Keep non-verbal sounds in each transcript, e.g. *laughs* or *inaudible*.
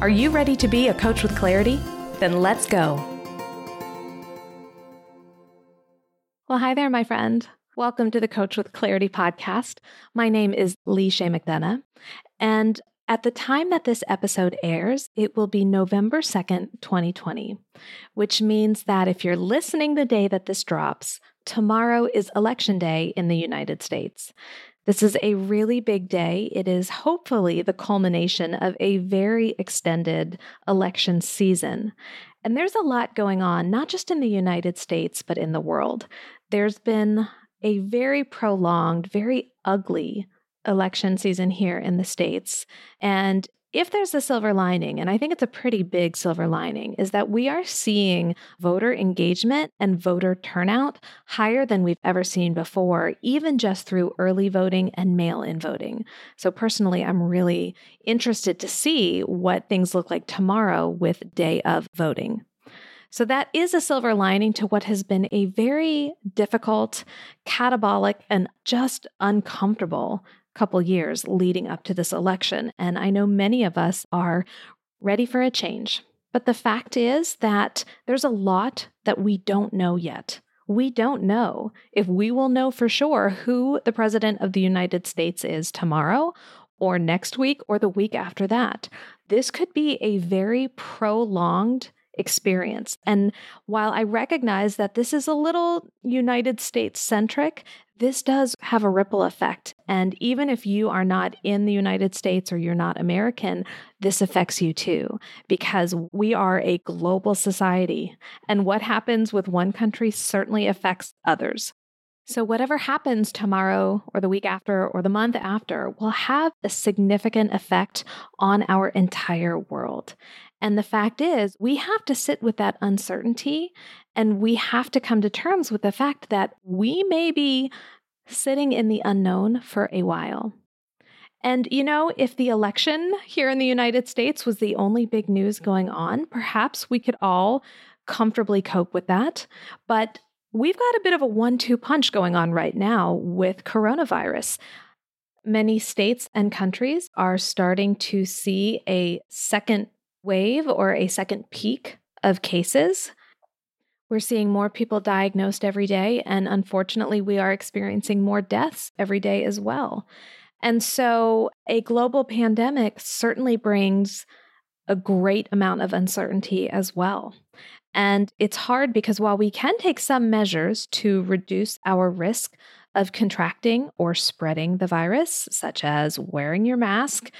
Are you ready to be a coach with clarity? Then let's go. Well, hi there, my friend. Welcome to the Coach with Clarity podcast. My name is Leisha McDonough, and at the time that this episode airs, it will be November 2nd, 2020, which means that if you're listening the day that this drops, tomorrow is Election Day in the United States. This is a really big day. It is hopefully the culmination of a very extended election season. And there's a lot going on, not just in the United States, but in the world. There's been a very prolonged, very ugly election season here in the States. And if there's a silver lining, and I think it's a pretty big silver lining, is that we are seeing voter engagement and voter turnout higher than we've ever seen before, even just through early voting and mail in voting. So, personally, I'm really interested to see what things look like tomorrow with day of voting. So, that is a silver lining to what has been a very difficult, catabolic, and just uncomfortable couple years leading up to this election. And I know many of us are ready for a change. But the fact is that there's a lot that we don't know yet. We don't know if we will know for sure who the President of the United States is tomorrow or next week or the week after that. This could be a very prolonged experience. And while I recognize that this is a little United States centric, this does have a ripple effect. And even if you are not in the United States or you're not American, this affects you too, because we are a global society. And what happens with one country certainly affects others. So, whatever happens tomorrow or the week after or the month after will have a significant effect on our entire world. And the fact is, we have to sit with that uncertainty and we have to come to terms with the fact that we may be sitting in the unknown for a while. And, you know, if the election here in the United States was the only big news going on, perhaps we could all comfortably cope with that. But we've got a bit of a one two punch going on right now with coronavirus. Many states and countries are starting to see a second wave or a second peak of cases. We're seeing more people diagnosed every day, and unfortunately, we are experiencing more deaths every day as well. And so, a global pandemic certainly brings a great amount of uncertainty as well. And it's hard because while we can take some measures to reduce our risk of contracting or spreading the virus, such as wearing your mask,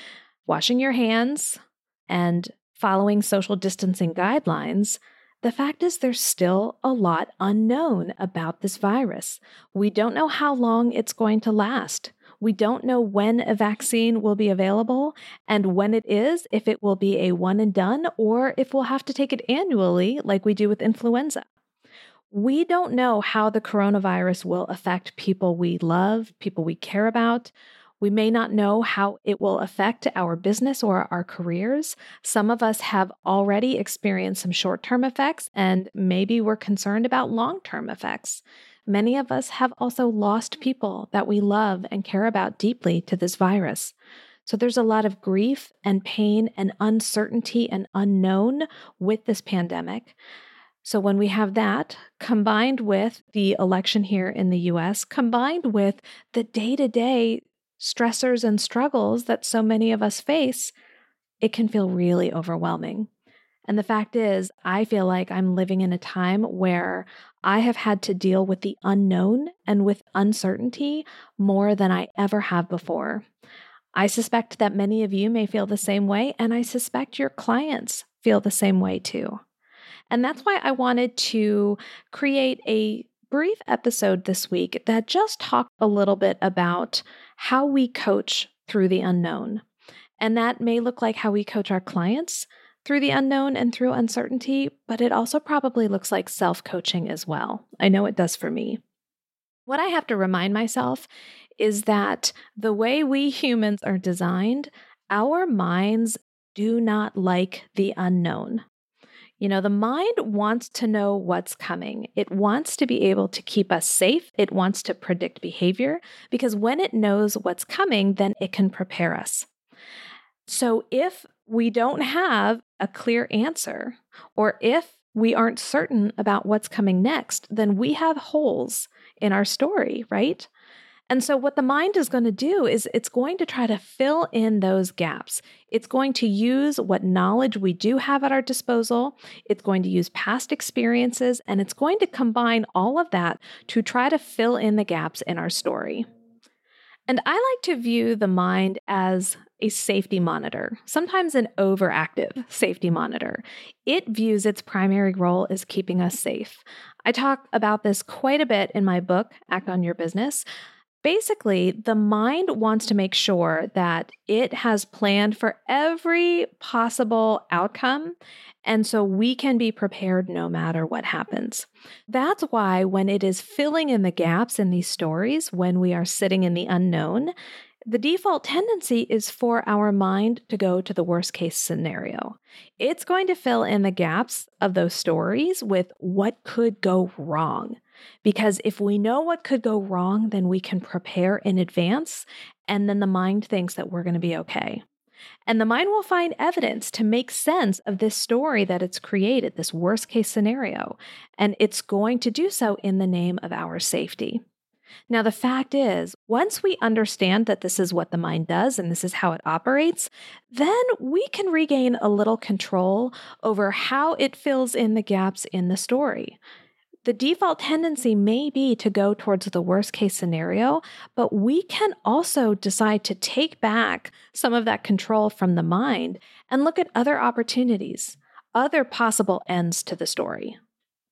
washing your hands, and following social distancing guidelines, the fact is there's still a lot unknown about this virus. We don't know how long it's going to last. We don't know when a vaccine will be available, and when it is, if it will be a one and done or if we'll have to take it annually like we do with influenza. We don't know how the coronavirus will affect people we love, people we care about. We may not know how it will affect our business or our careers. Some of us have already experienced some short term effects, and maybe we're concerned about long term effects. Many of us have also lost people that we love and care about deeply to this virus. So there's a lot of grief and pain and uncertainty and unknown with this pandemic. So, when we have that combined with the election here in the US, combined with the day to day stressors and struggles that so many of us face, it can feel really overwhelming. And the fact is, I feel like I'm living in a time where I have had to deal with the unknown and with uncertainty more than I ever have before. I suspect that many of you may feel the same way, and I suspect your clients feel the same way too. And that's why I wanted to create a brief episode this week that just talked a little bit about how we coach through the unknown. And that may look like how we coach our clients, through the unknown and through uncertainty, but it also probably looks like self coaching as well. I know it does for me. What I have to remind myself is that the way we humans are designed, our minds do not like the unknown. You know, the mind wants to know what's coming. It wants to be able to keep us safe. It wants to predict behavior because when it knows what's coming, then it can prepare us. So if we don't have a clear answer, or if we aren't certain about what's coming next, then we have holes in our story, right? And so, what the mind is going to do is it's going to try to fill in those gaps. It's going to use what knowledge we do have at our disposal. It's going to use past experiences, and it's going to combine all of that to try to fill in the gaps in our story. And I like to view the mind as a safety monitor, sometimes an overactive safety monitor. It views its primary role as keeping us safe. I talk about this quite a bit in my book, Act on Your Business. Basically, the mind wants to make sure that it has planned for every possible outcome. And so we can be prepared no matter what happens. That's why, when it is filling in the gaps in these stories, when we are sitting in the unknown, the default tendency is for our mind to go to the worst case scenario. It's going to fill in the gaps of those stories with what could go wrong. Because if we know what could go wrong, then we can prepare in advance, and then the mind thinks that we're going to be okay. And the mind will find evidence to make sense of this story that it's created, this worst case scenario, and it's going to do so in the name of our safety. Now, the fact is, once we understand that this is what the mind does and this is how it operates, then we can regain a little control over how it fills in the gaps in the story the default tendency may be to go towards the worst case scenario, but we can also decide to take back some of that control from the mind and look at other opportunities, other possible ends to the story.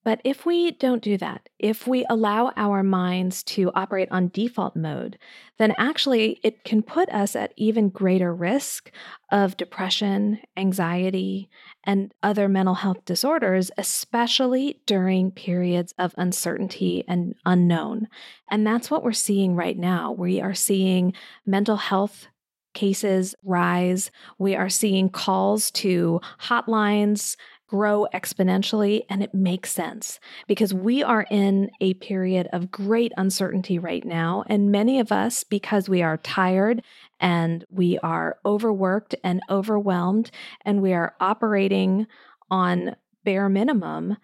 But if we don't do that, if we allow our minds to operate on default mode, then actually it can put us at even greater risk of depression, anxiety, and other mental health disorders, especially during periods of uncertainty and unknown. And that's what we're seeing right now. We are seeing mental health cases rise. We are seeing calls to hotlines grow exponentially. And it makes sense because we are in a period of great uncertainty right now. And many of us, because we are tired and we are overworked and overwhelmed and we are operating on bare minimum,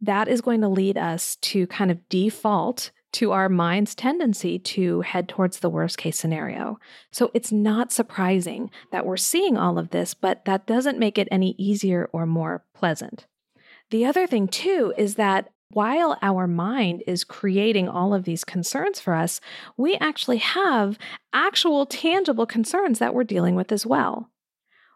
that is going to lead us to kind of default to our mind's tendency to head towards the worst case scenario. So it's not surprising that we're seeing all of this, but that doesn't make it any easier or more pleasant. The other thing, too, is that while our mind is creating all of these concerns for us, we actually have actual tangible concerns that we're dealing with as well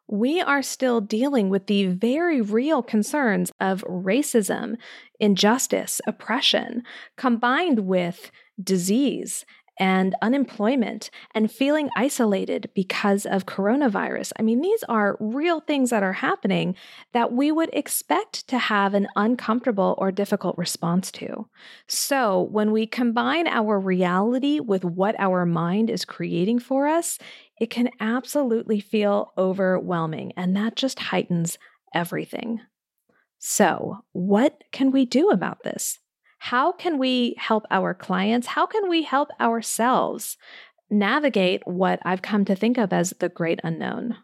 we are still dealing with the very real concerns of racism, injustice, oppression, combined with disease and unemployment and feeling isolated because of coronavirus. I mean, these are real things that are happening that we would expect to have an uncomfortable or difficult response to. So, when we combine our reality with what our mind is creating for us, it can absolutely feel overwhelming, and that just heightens everything. So, what can we do about this? How can we help our clients? How can we help ourselves navigate what I've come to think of as the great unknown?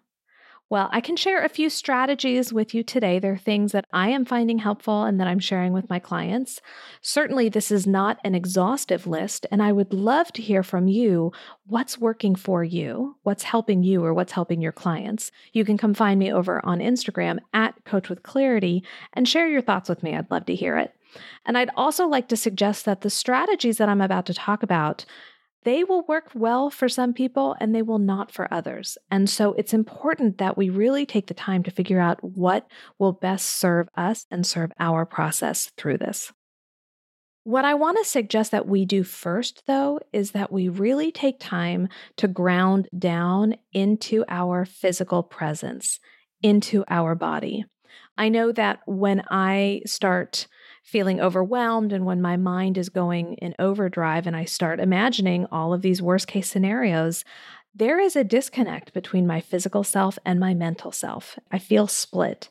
Well, I can share a few strategies with you today. They're things that I am finding helpful and that I'm sharing with my clients. Certainly, this is not an exhaustive list, and I would love to hear from you what's working for you, what's helping you, or what's helping your clients. You can come find me over on Instagram at Coach with Clarity and share your thoughts with me. I'd love to hear it. And I'd also like to suggest that the strategies that I'm about to talk about they will work well for some people and they will not for others. And so it's important that we really take the time to figure out what will best serve us and serve our process through this. What I want to suggest that we do first, though, is that we really take time to ground down into our physical presence, into our body. I know that when I start feeling overwhelmed and when my mind is going in overdrive and I start imagining all of these worst case scenarios, there is a disconnect between my physical self and my mental self. I feel split.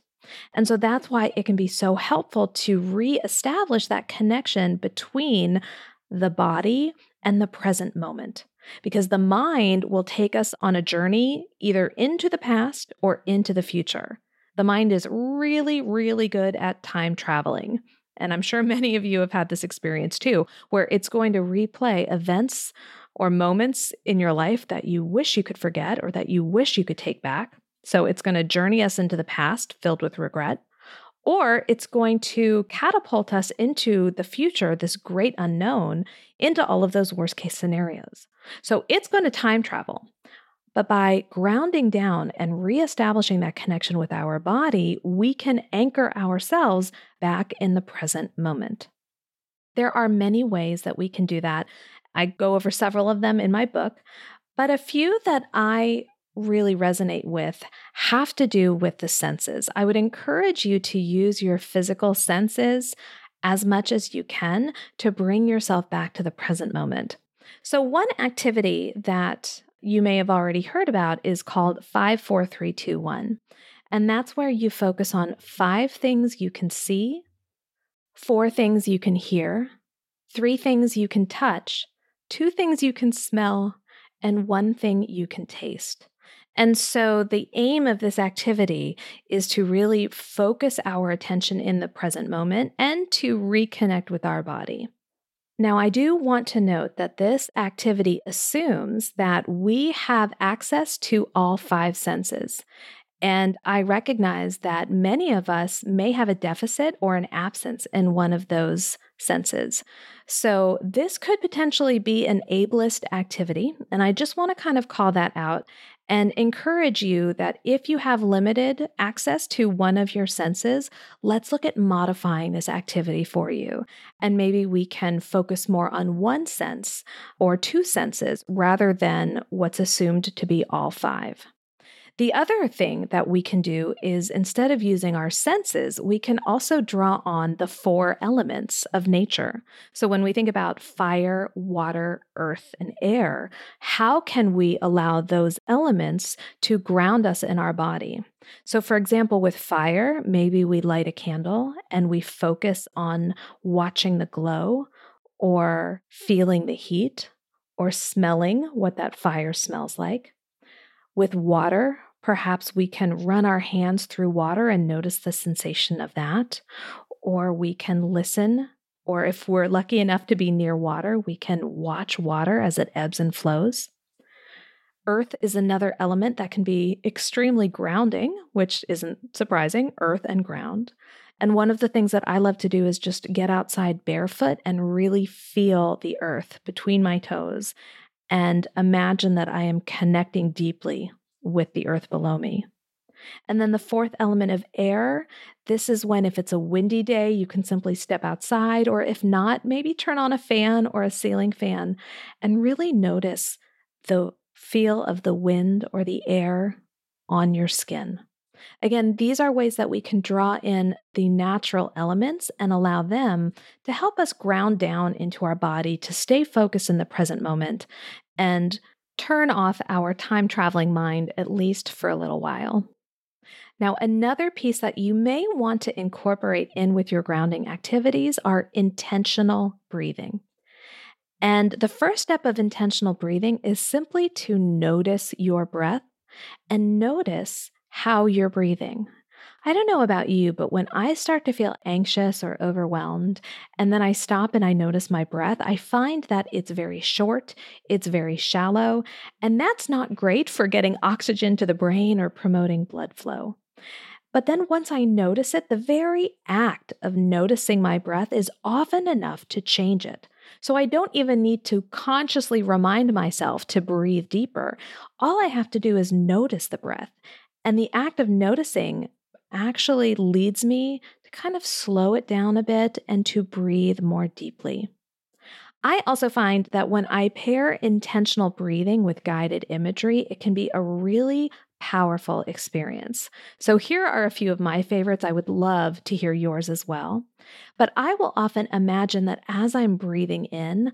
And so that's why it can be so helpful to reestablish that connection between the body and the present moment. Because the mind will take us on a journey either into the past or into the future. The mind is really, really good at time traveling. And I'm sure *laughs* many of you have had this experience too, where it's going to replay events or moments in your life that you wish you could forget or that you wish you could take back. So it's going to journey us into the past filled with regret, or it's going to catapult us into the future, this great unknown, into all of those worst case scenarios. So it's going to time travel. But by grounding down and reestablishing that connection with our body, we can anchor ourselves back in the present moment. There are many ways that we can do that. I go over several of them in my book, but a few that I really resonate with have to do with the senses. I would encourage you to use your physical senses as much as you can to bring yourself back to the present moment. So, one activity that you may have already heard about is called 54321. And that's where you focus on five things you can see, four things you can hear, three things you can touch, two things you can smell, and one thing you can taste. And so the aim of this activity is to really focus our attention in the present moment and to reconnect with our body. Now, I do want to note that this activity assumes that we have access to all five senses. And I recognize that many of us may have a deficit or an absence in one of those senses. So, this could potentially be an ableist activity. And I just want to kind of call that out and encourage you that if you have limited access to one of your senses, let's look at modifying this activity for you. And maybe we can focus more on one sense or two senses rather than what's assumed to be all five. The other thing that we can do is instead of using our senses, we can also draw on the four elements of nature. So when we think about fire, water, earth, and air, how can we allow those elements to ground us in our body? So, for example, with fire, maybe we light a candle and we focus on watching the glow or feeling the heat or smelling what that fire smells like. With water, perhaps we can run our hands through water and notice the sensation of that. Or we can listen, or if we're lucky enough to be near water, we can watch water as it ebbs and flows. Earth is another element that can be extremely grounding, which isn't surprising, earth and ground. And one of the things that I love to do is just get outside barefoot and really feel the earth between my toes and imagine that I am connecting deeply with the earth below me. And then the fourth element of air, this is when, if it's a windy day, you can simply step outside, or if not, maybe turn on a fan or a ceiling fan and really notice the feel of the wind or the air on your skin. Again, these are ways that we can draw in the natural elements and allow them to help us ground down into our body to stay focused in the present moment and turn off our time traveling mind, at least for a little while. Now, another piece that you may want to incorporate in with your grounding activities are intentional breathing. And the first step of intentional breathing is simply to notice your breath and notice how you're breathing. I don't know about you, but when I start to feel anxious or overwhelmed, and then I stop and I notice my breath, I find that it's very short, it's very shallow, and that's not great for getting oxygen to the brain or promoting blood flow. But then once I notice it, the very act of noticing my breath is often enough to change it. So I don't even need to consciously remind myself to breathe deeper. All I have to do is notice the breath. And the act of noticing actually leads me to kind of slow it down a bit and to breathe more deeply. I also find that when I pair intentional breathing with guided imagery, it can be a really powerful experience. So, here are a few of my favorites. I would love to hear yours as well. But I will often imagine that as I'm breathing in,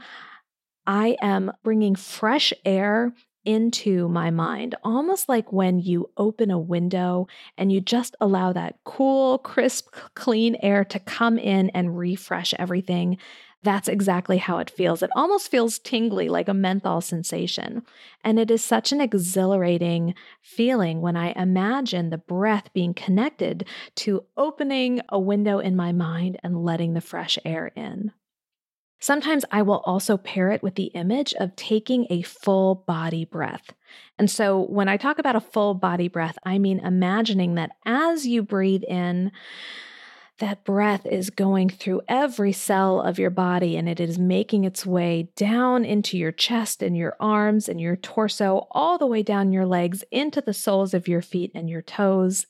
I am bringing fresh air into my mind, almost like when you open a window and you just allow that cool, crisp, clean air to come in and refresh everything. That's exactly how it feels. It almost feels tingly, like a menthol sensation. And it is such an exhilarating feeling when I imagine the breath being connected to opening a window in my mind and letting the fresh air in. Sometimes I will also pair it with the image of taking a full body breath. And so when I talk about a full body breath, I mean imagining that as you breathe in, that breath is going through every cell of your body and it is making its way down into your chest and your arms and your torso, all the way down your legs into the soles of your feet and your toes.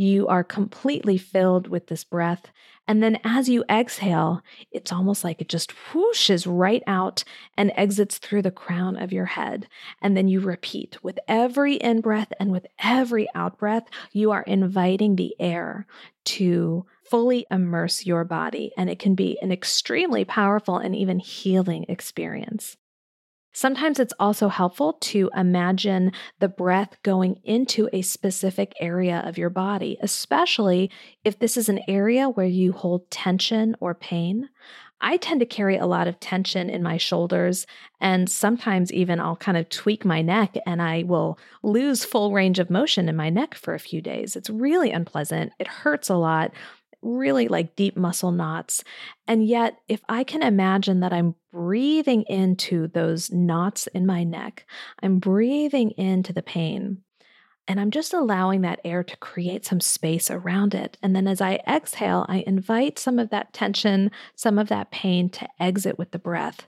You are completely filled with this breath. And then as you exhale, it's almost like it just whooshes right out and exits through the crown of your head. And then you repeat with every in breath and with every out breath, you are inviting the air to fully immerse your body. And it can be an extremely powerful and even healing experience. Sometimes it's also helpful to imagine the breath going into a specific area of your body, especially if this is an area where you hold tension or pain. I tend to carry a lot of tension in my shoulders, and sometimes even I'll kind of tweak my neck and I will lose full range of motion in my neck for a few days. It's really unpleasant. It hurts a lot really like deep muscle knots. And yet, if I can imagine that I'm breathing into those knots in my neck, I'm breathing into the pain. And I'm just allowing that air to create some space around it. And then as I exhale, I invite some of that tension, some of that pain to exit with the breath.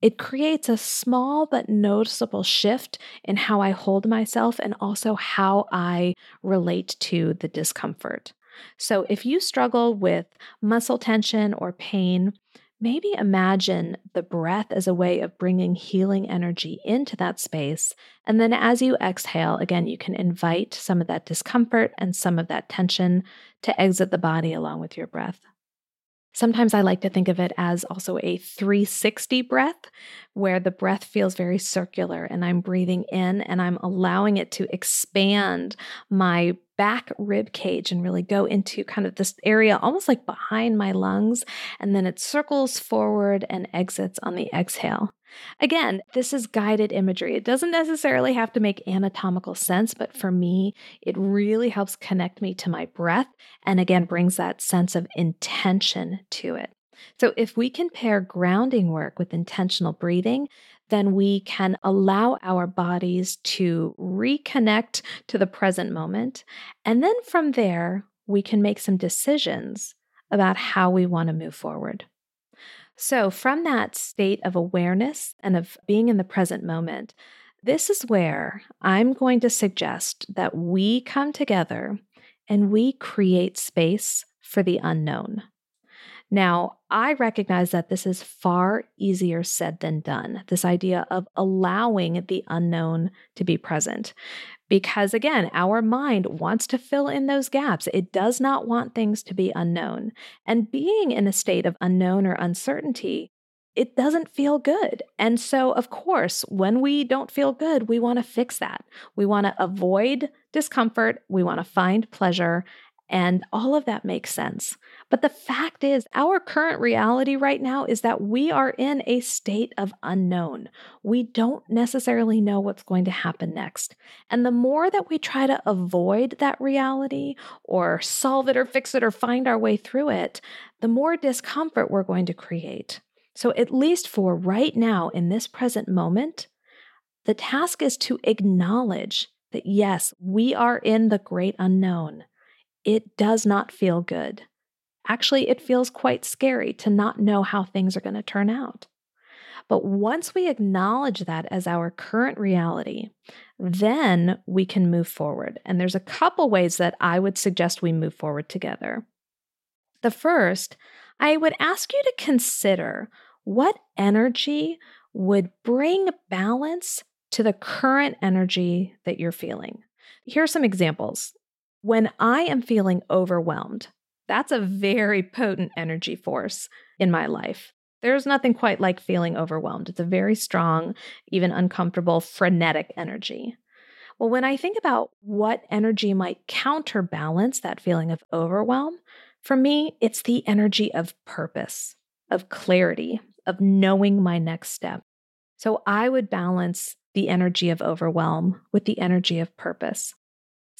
It creates a small but noticeable shift in how I hold myself and also how I relate to the discomfort. So, if you struggle with muscle tension or pain, maybe imagine the breath as a way of bringing healing energy into that space. And then as you exhale, again, you can invite some of that discomfort and some of that tension to exit the body along with your breath. Sometimes I like to think of it as also a 360 breath, where the breath feels very circular and I'm breathing in and I'm allowing it to expand my back rib cage and really go into kind of this area almost like behind my lungs. And then it circles forward and exits on the exhale. Again, this is guided imagery. It doesn't necessarily have to make anatomical sense, but for me, it really helps connect me to my breath and again brings that sense of intention to it. So, if we can pair grounding work with intentional breathing, then we can allow our bodies to reconnect to the present moment. And then from there, we can make some decisions about how we want to move forward. So, from that state of awareness and of being in the present moment, this is where I'm going to suggest that we come together and we create space for the unknown. Now, I recognize that this is far easier said than done, this idea of allowing the unknown to be present. Because again, our mind wants to fill in those gaps. It does not want things to be unknown. And being in a state of unknown or uncertainty, it doesn't feel good. And so, of course, when we don't feel good, we want to fix that. We want to avoid discomfort. We want to find pleasure. And all of that makes sense. But the fact is, our current reality right now is that we are in a state of unknown. We don't necessarily know what's going to happen next. And the more that we try to avoid that reality or solve it or fix it or find our way through it, the more discomfort we're going to create. So, at least for right now, in this present moment, the task is to acknowledge that yes, we are in the great unknown it does not feel good. Actually, it feels quite scary to not know how things are going to turn out. But once we acknowledge that as our current reality, then we can move forward. And there's a couple ways that I would suggest we move forward together. The first, I would ask you to consider what energy would bring balance to the current energy that you're feeling. Here are some examples. When I am feeling overwhelmed, that's a very potent energy force in my life. There's nothing quite like feeling overwhelmed. It's a very strong, even uncomfortable, frenetic energy. Well, when I think about what energy might counterbalance that feeling of overwhelm, for me, it's the energy of purpose, of clarity, of knowing my next step. So I would balance the energy of overwhelm with the energy of purpose.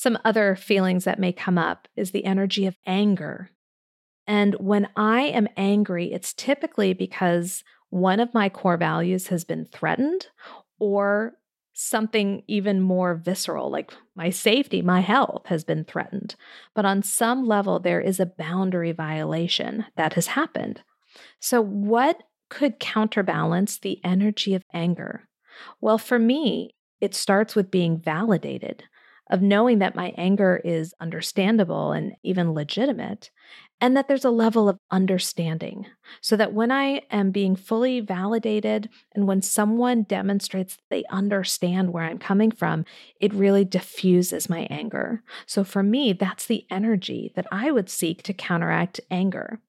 Some other feelings that may come up is the energy of anger. And when I am angry, it's typically because one of my core values has been threatened or something even more visceral, like my safety, my health has been threatened. But on some level, there is a boundary violation that has happened. So, what could counterbalance the energy of anger? Well, for me, it starts with being validated, of knowing that my anger is understandable and even legitimate, and that there's a level of understanding. So that when I am being fully validated and when someone demonstrates they understand where I'm coming from, it really diffuses my anger. So for me, that's the energy that I would seek to counteract anger.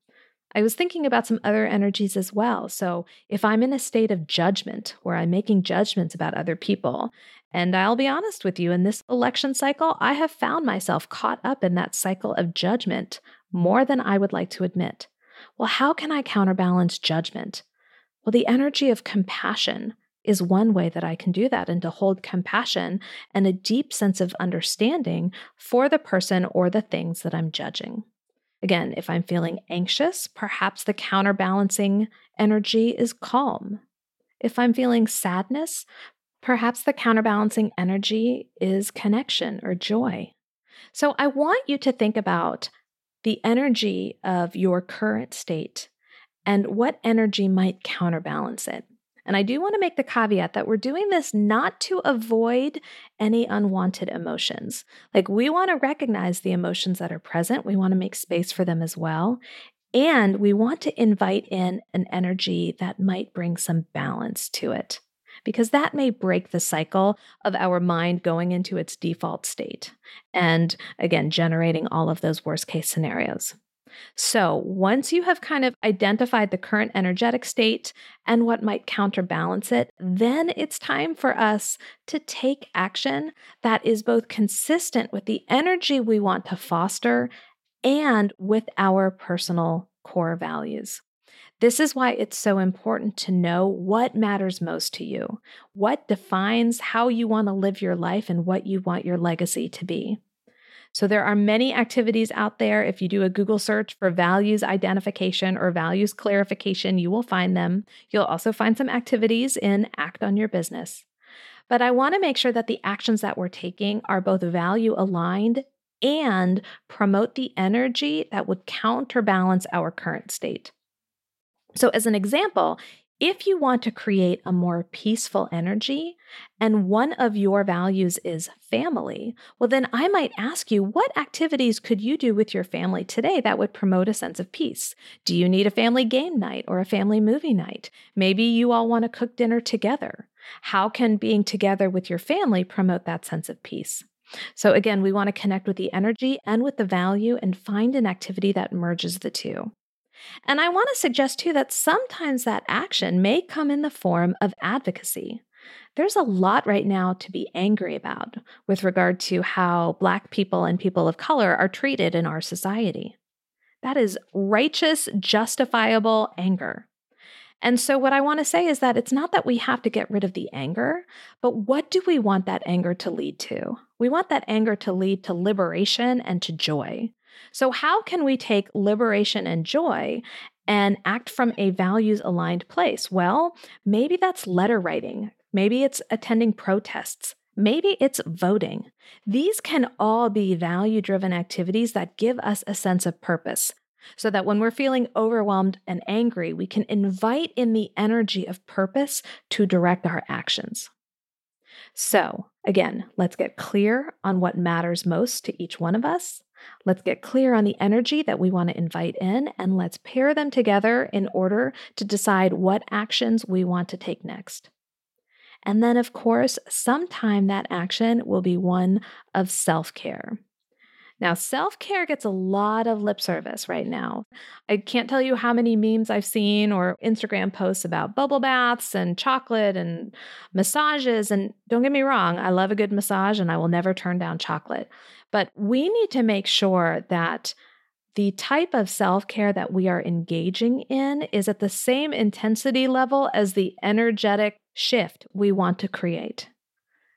I was thinking about some other energies as well. So, if I'm in a state of judgment where I'm making judgments about other people, and I'll be honest with you, in this election cycle, I have found myself caught up in that cycle of judgment more than I would like to admit. Well, how can I counterbalance judgment? Well, the energy of compassion is one way that I can do that and to hold compassion and a deep sense of understanding for the person or the things that I'm judging. Again, if I'm feeling mm-hmm. anxious, perhaps the counterbalancing energy is calm. If I'm feeling sadness, perhaps the counterbalancing energy is connection or joy. So I want you to think about the energy of your current state and what energy might counterbalance it. And I do want to make the caveat that we're doing this not to avoid any unwanted emotions. Like we want to recognize the emotions that are present, we want to make space for them as well. And we want to invite in an energy that might bring some balance to it, because that may break the cycle of our mind going into its default state and again, generating all of those worst case scenarios. So, once you have kind of identified the current energetic state and what might counterbalance it, then it's time for us to take action that is both consistent with the energy we want to foster and with our personal core values. This is why it's so important to know what matters most to you, what defines how you want to live your life, and what you want your legacy to be. So there are many activities out there. If you do a Google search for values identification or values clarification, you will find them. You'll also find some activities in Act on Your Business. But I want to make sure that the actions that we're taking are both value aligned and promote the energy that would counterbalance our current state. So, as an example, if you want to create a more peaceful energy and one of your values is family, well, then I might ask you what activities could you do with your family today that would promote a sense of peace? Do you need a family game night or a family movie night? Maybe you all want to cook dinner together. How can being together with your family promote that sense of peace? So, again, we want to connect with the energy and with the value and find an activity that merges the two. And I want to suggest too that sometimes that action may come in the form of advocacy. There's a lot right now to be angry about with regard to how Black people and people of color are treated in our society. That is righteous, justifiable anger. And so, what I want to say is that it's not that we have to get rid of the anger, but what do we want that anger to lead to? We want that anger to lead to liberation and to joy. So, how can we take liberation and joy and act from a values aligned place? Well, maybe that's letter writing, maybe it's attending protests. Maybe it's voting. These can all be value driven activities that give us a sense of purpose, so that when we're feeling overwhelmed and angry, we can invite in the energy of purpose to direct our actions. So, again, let's get clear on what matters most to each one of us. Let's get clear on the energy that we want to invite in, and let's pair them together in order to decide what actions we want to take next. And then, of course, sometime that action will be one of self care. Now, self care gets a lot of lip service right now. I can't tell you how many memes I've seen or Instagram posts about bubble baths and chocolate and massages. And don't get me wrong, I love a good massage and I will never turn down chocolate. But we need to make sure that the type of self care that we are engaging in is at the same intensity level as the energetic shift we want to create.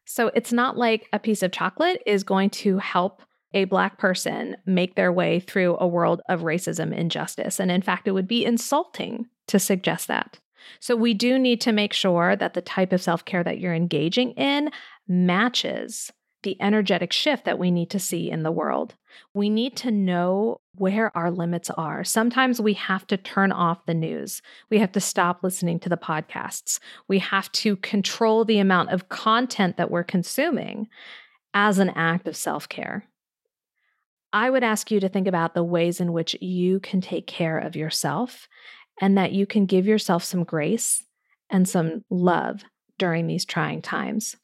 So it's not like a piece of chocolate is going to help a Black person make their way through a world of racism and injustice. And in fact, it would be insulting to suggest that. So we do need to make sure that the type of self care that you're engaging in matches the energetic shift that we need to see in the world. We need to know where our limits are. Sometimes we have to turn off the news. We have to stop listening to the podcasts. We have to control the amount of content that we're consuming as an act of self care. I would ask you to think about the ways in which you can take care of yourself and that you can give yourself some grace and some love during these trying times.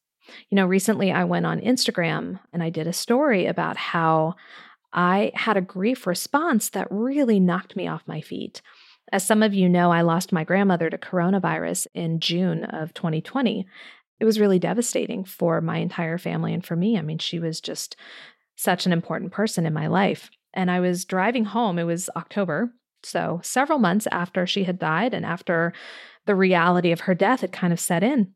You know, recently I went on Instagram and I did a story about how I had a grief response that really knocked me off my feet. As some of you know, I lost my grandmother to coronavirus in June of 2020. It was really devastating for my entire family and for me. I mean, she was just such an important person in my life. And I was driving home, it was October, so several months after she had died and after the reality of her death had kind of set in.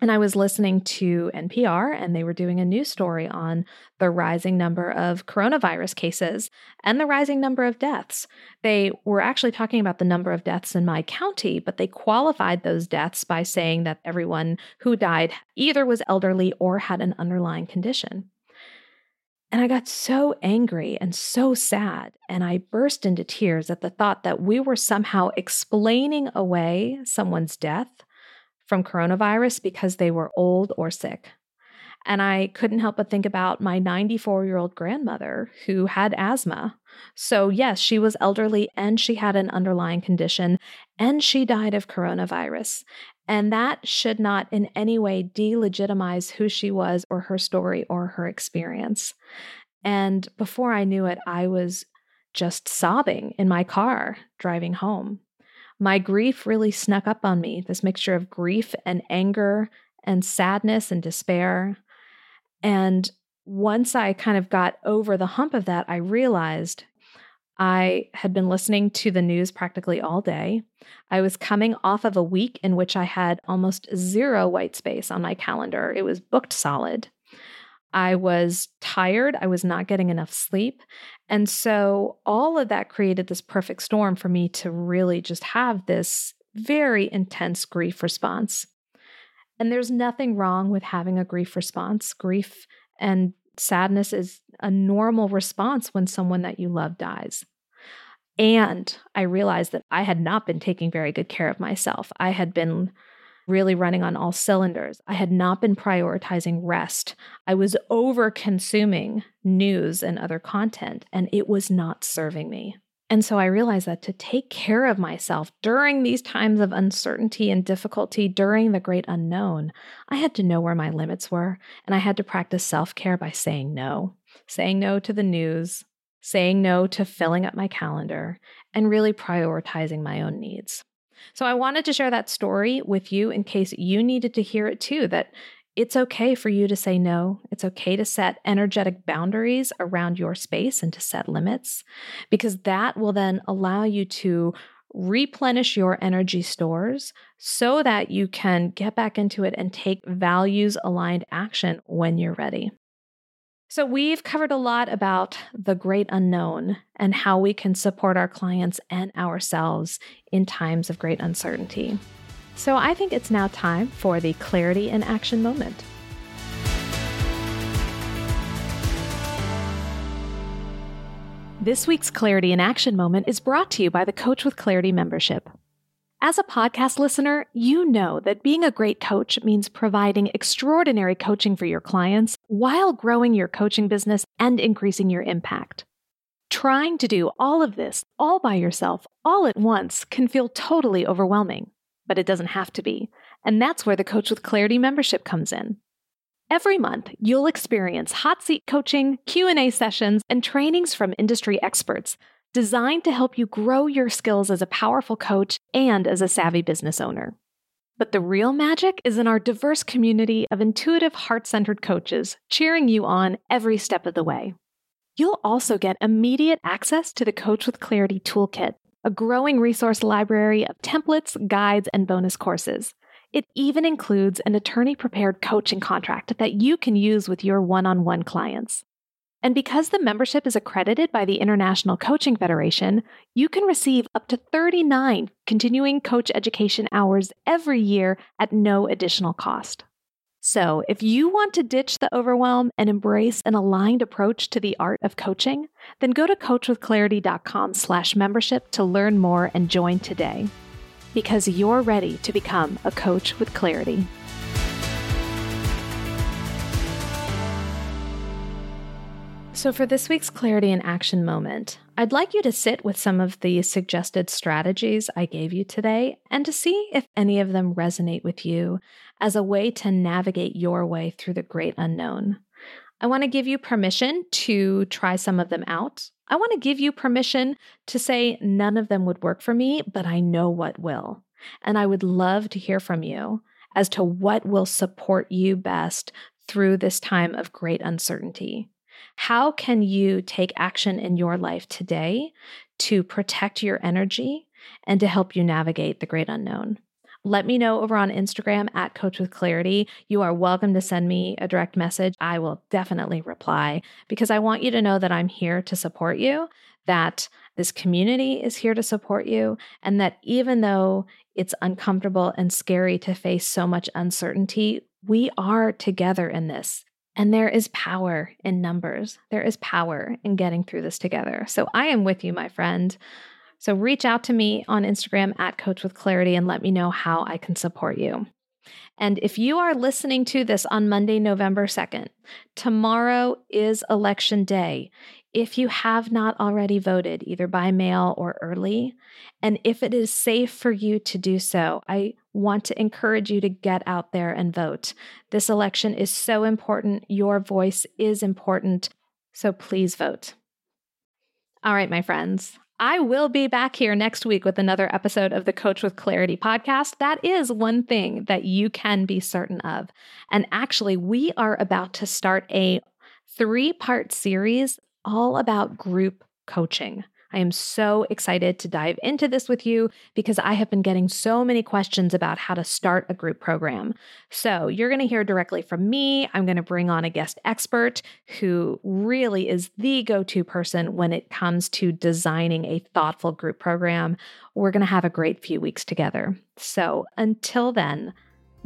And I was listening to NPR, and they were doing a news story on the rising number of coronavirus cases and the rising number of deaths. They were actually talking about the number of deaths in my county, but they qualified those deaths by saying that everyone who died either was elderly or had an underlying condition. And I got so angry and so sad, and I burst into tears at the thought that we were somehow explaining away someone's death from coronavirus because they were old or sick. And I couldn't help but think about my 94 year old grandmother who had asthma. So, yes, she was elderly and she had an underlying condition, and she died of coronavirus. And that should not in any way delegitimize who she was or her story or her experience. And before I knew it, I was just sobbing in my car driving home. My grief really snuck up on me this mixture of grief and anger and sadness and despair. And once I kind of got over the hump of that, I realized I had been listening to the news practically all day. I was coming off of a week in which I had almost zero white space on my calendar. It was booked solid. I was tired. I was not getting enough sleep. And so all of that created this perfect storm for me to really just have this very intense grief response. And there's nothing wrong with having a grief response. Grief and sadness is a normal response when someone that you love dies. And I realized that I had not been taking very good care of myself. I had been really running on all cylinders. I had not been prioritizing rest. I was over consuming news and other content, and it was not serving me. And so I realized that to take care of myself during these times of uncertainty and difficulty, during the great unknown, I had to know where my limits were. And I had to practice self care by saying no, saying no to the news, saying no to filling up my calendar, and really prioritizing my own needs. So I wanted to share that story with you in case you needed to hear it too that it's okay for you to say no. It's okay to set energetic boundaries around your space and to set limits because that will then allow you to replenish your energy stores so that you can get back into it and take values aligned action when you're ready. So, we've covered a lot about the great unknown and how we can support our clients and ourselves in times of great uncertainty. So, I think it's now time for the clarity in action moment. This week's Clarity in Action moment is brought to you by the Coach with Clarity membership. As a podcast listener, you know that being a great coach means providing extraordinary coaching for your clients while growing your coaching business and increasing your impact. Trying to do all of this all by yourself, all at once, can feel totally overwhelming, but it doesn't have to be. And that's where the Coach with Clarity membership comes in. Every month, you'll experience hot seat coaching, Q&A sessions, and trainings from industry experts designed to help you grow your skills as a powerful coach and as a savvy business owner. But the real magic is in our diverse community of intuitive, heart centered coaches cheering you on every step of the way. You'll also get immediate access to the Coach with Clarity Toolkit, a growing resource library of templates, guides, and bonus courses. It even includes an attorney prepared coaching contract that you can use with your one on one clients. And because the membership is accredited by the International Coaching Federation, you can receive up to 39 continuing coach education hours every year at no additional cost. So, if you want to ditch the overwhelm and embrace an aligned approach to the art of coaching, then go to coachwithclarity.com/membership to learn more and join today. Because you're ready to become a coach with clarity. So, for this week's Clarity and Action moment, I'd like you to sit with some of the suggested strategies I gave you today and to see if any of them resonate with you as a way to navigate your way through the great unknown. I want to give you permission to try some of them out. I want to give you permission to say none of them would work for me, but I know what will. And I would love to hear from you as to what will support you best through this time of great uncertainty. How can you take action in your life today to protect your energy and to help you navigate the great unknown? Let me know over on Instagram at Coach with Clarity. You are welcome to send me a direct message. I will definitely reply because I want you to know that I'm here to support you, that this community is here to support you, and that even though it's uncomfortable and scary to face so much uncertainty, we are together in this. And there is power in numbers. There is power in getting through this together. So I am with you, my friend. So reach out to me on Instagram at Coach with Clarity and let me know how I can support you. And if you are listening to this on Monday, November 2nd, tomorrow is election day. If you have not already voted, either by mail or early, and if it is safe for you to do so, I want to encourage you to get out there and vote. This election is so important. Your voice is important. So please vote. All right, my friends. I will be back here next week with another episode of the Coach with Clarity podcast. That is one thing that you can be certain of. And actually, we are about to start a three part series all about group coaching. I am so excited to dive into this with you because I have been getting so many questions about how to start a group program. So, you're going to hear directly from me. I'm going to bring on a guest expert who really is the go to person when it comes to designing a thoughtful group program. We're going to have a great few weeks together. So, until then,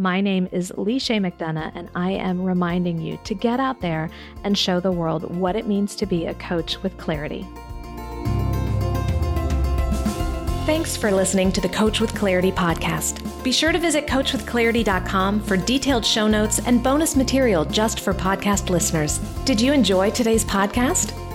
my name is Lee Chaix McDonough, and I am reminding you to get out there and show the world what it means to be a coach with clarity. Thanks for listening to the Coach with Clarity podcast. Be sure to visit coachwithclarity.com for detailed show notes and bonus material just for podcast listeners. Did you enjoy today's podcast?